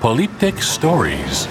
Polyptych Stories.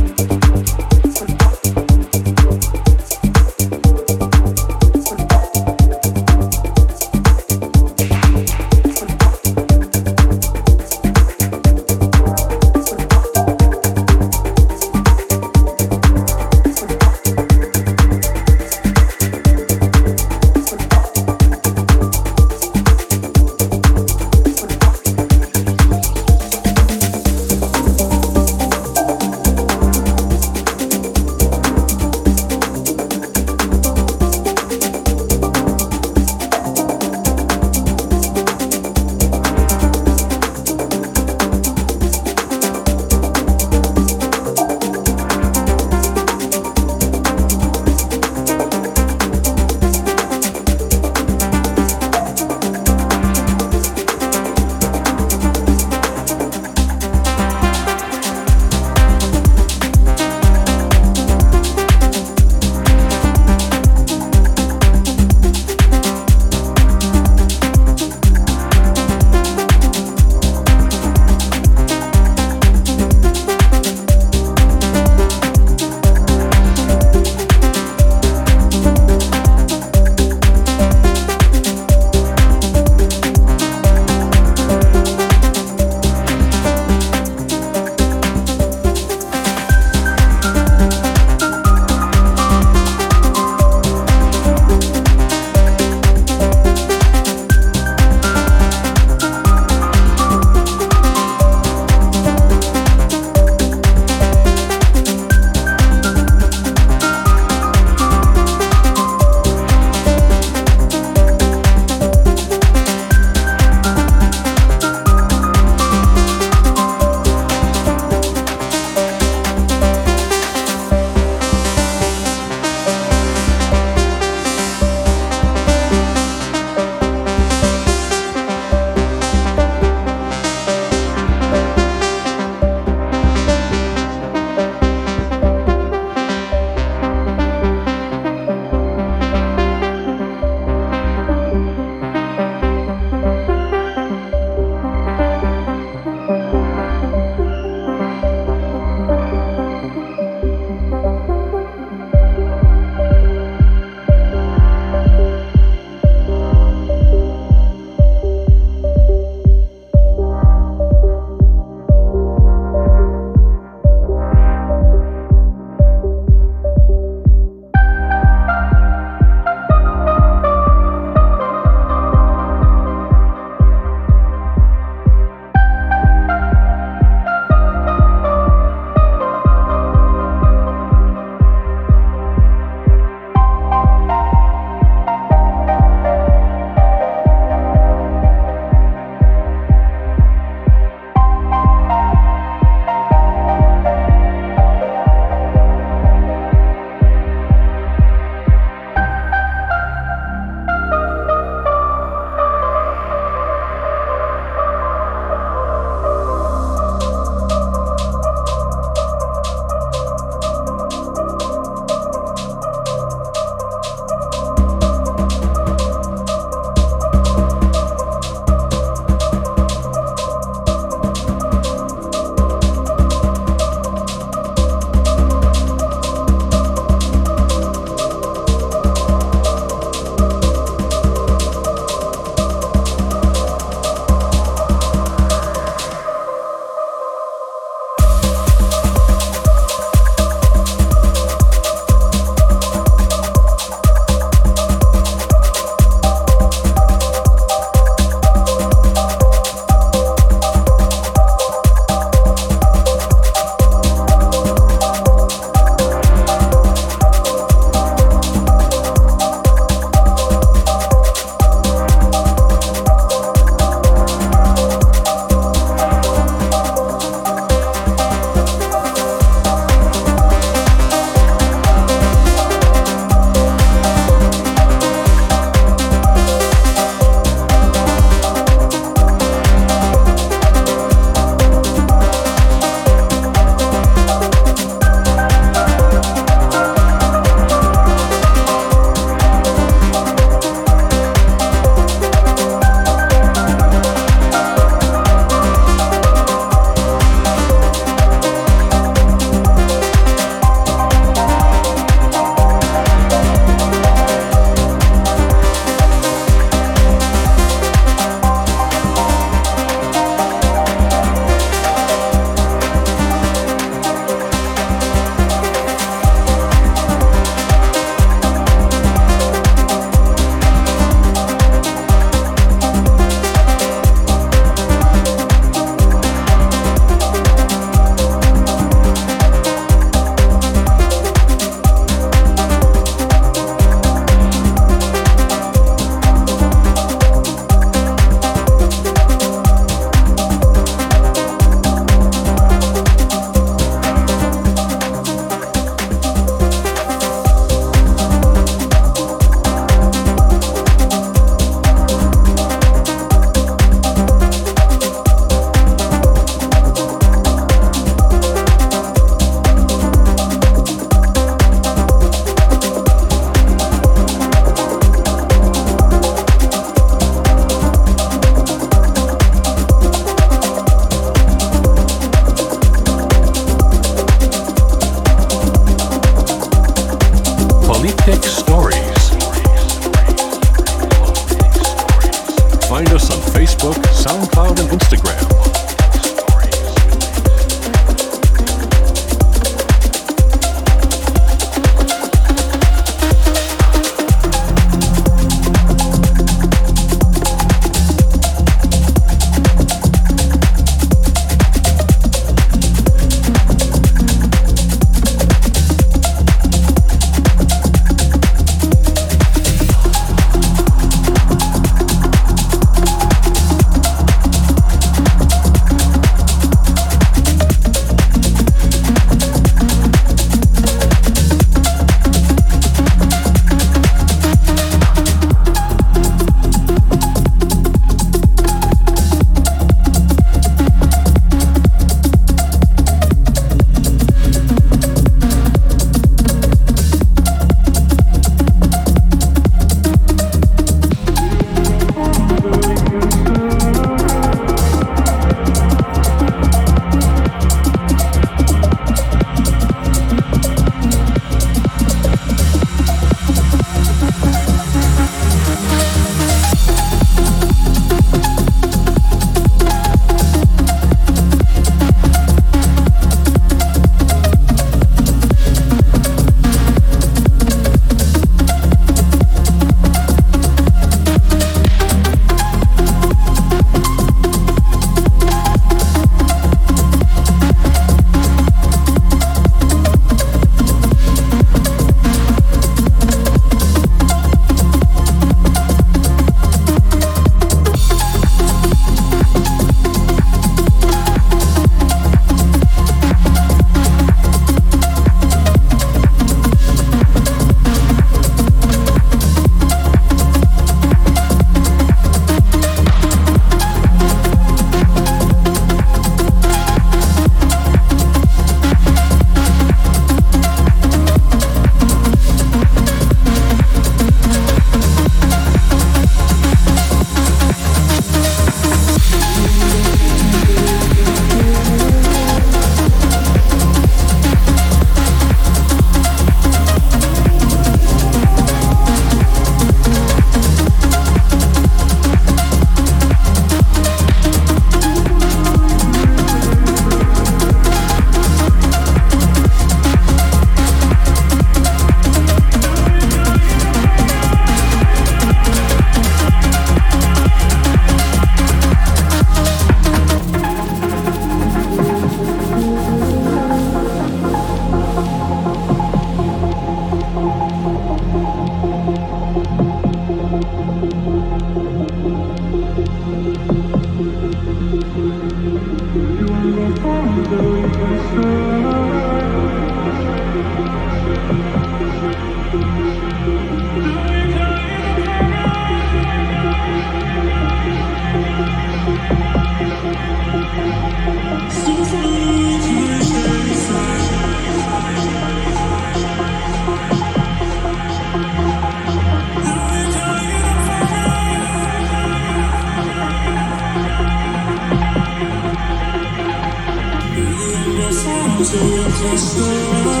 to your destiny.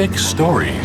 Polyptych Stories.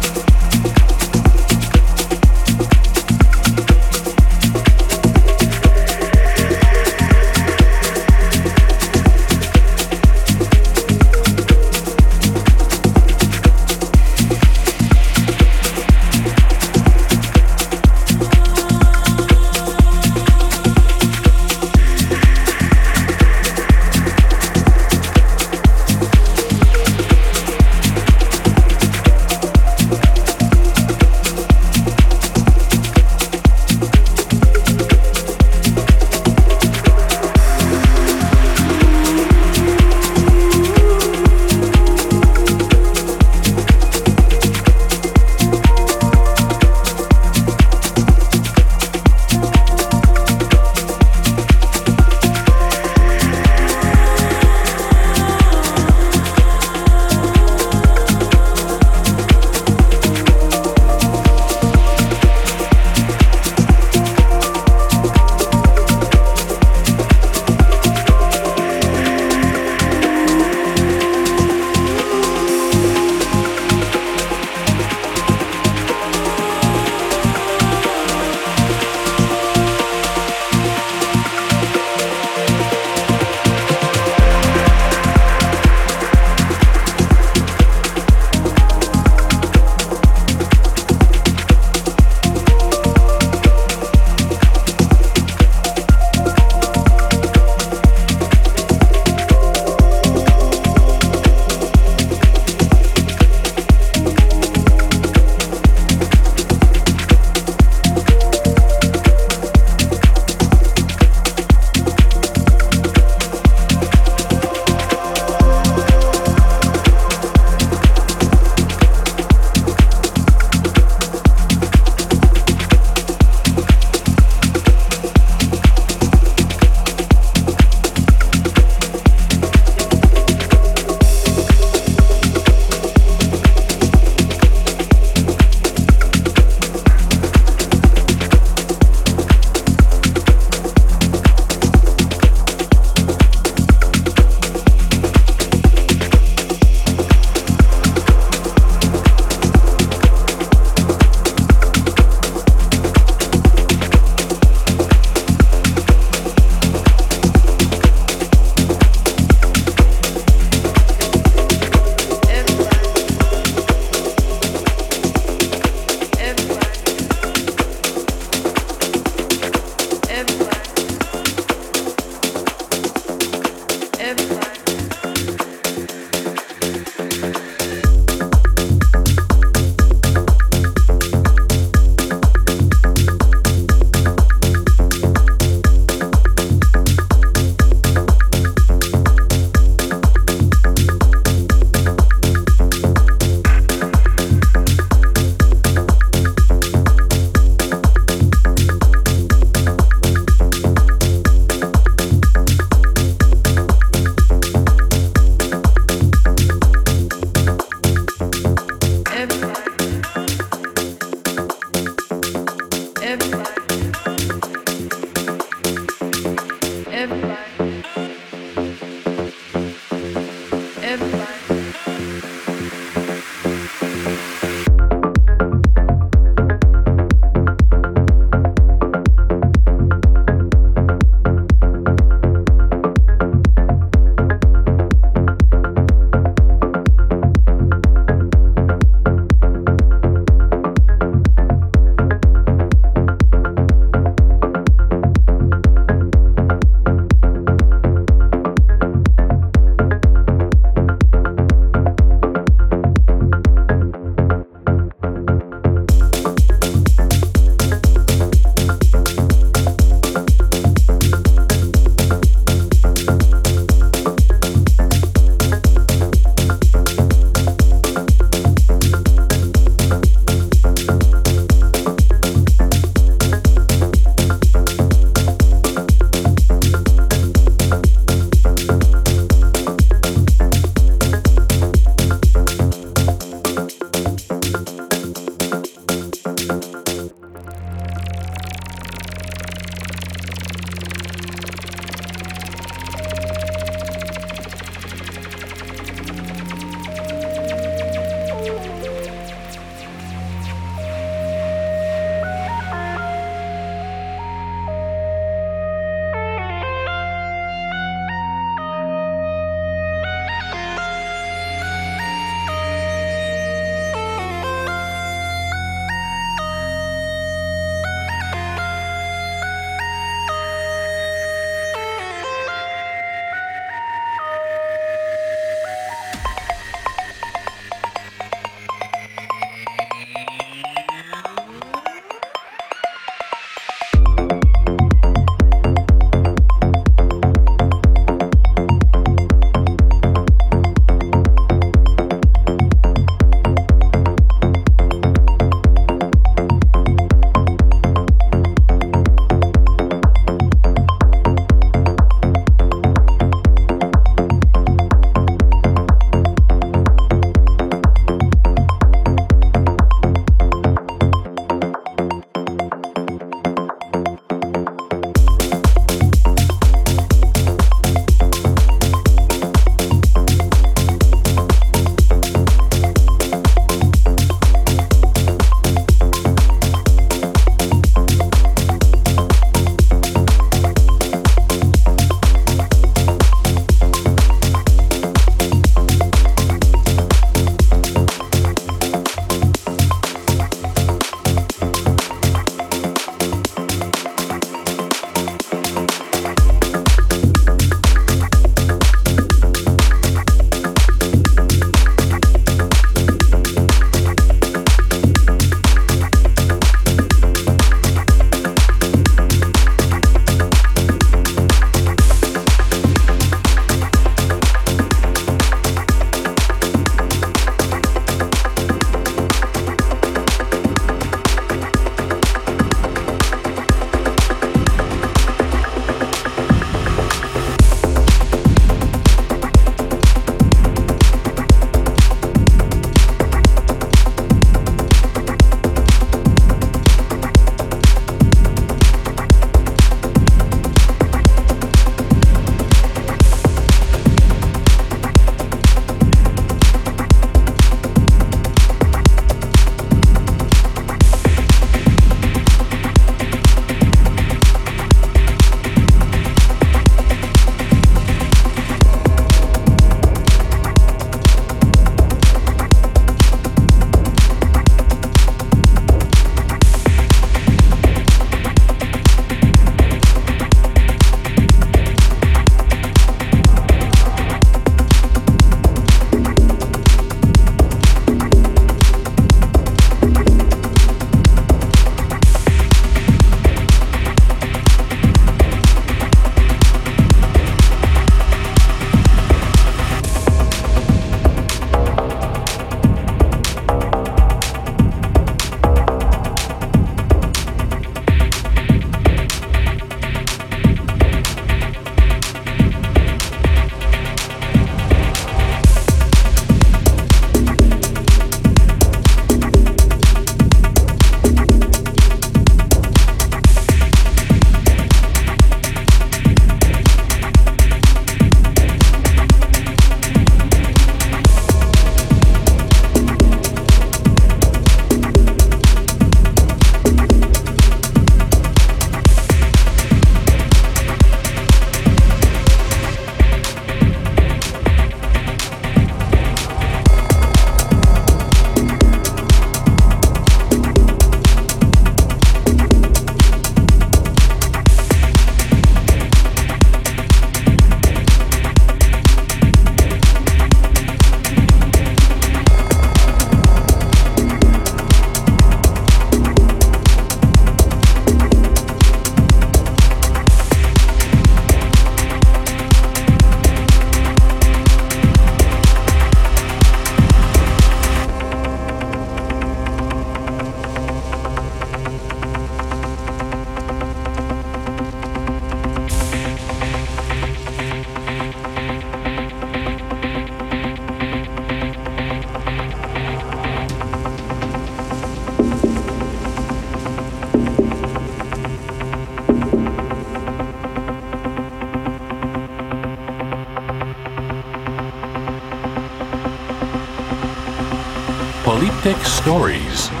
Apocalyptic Stories.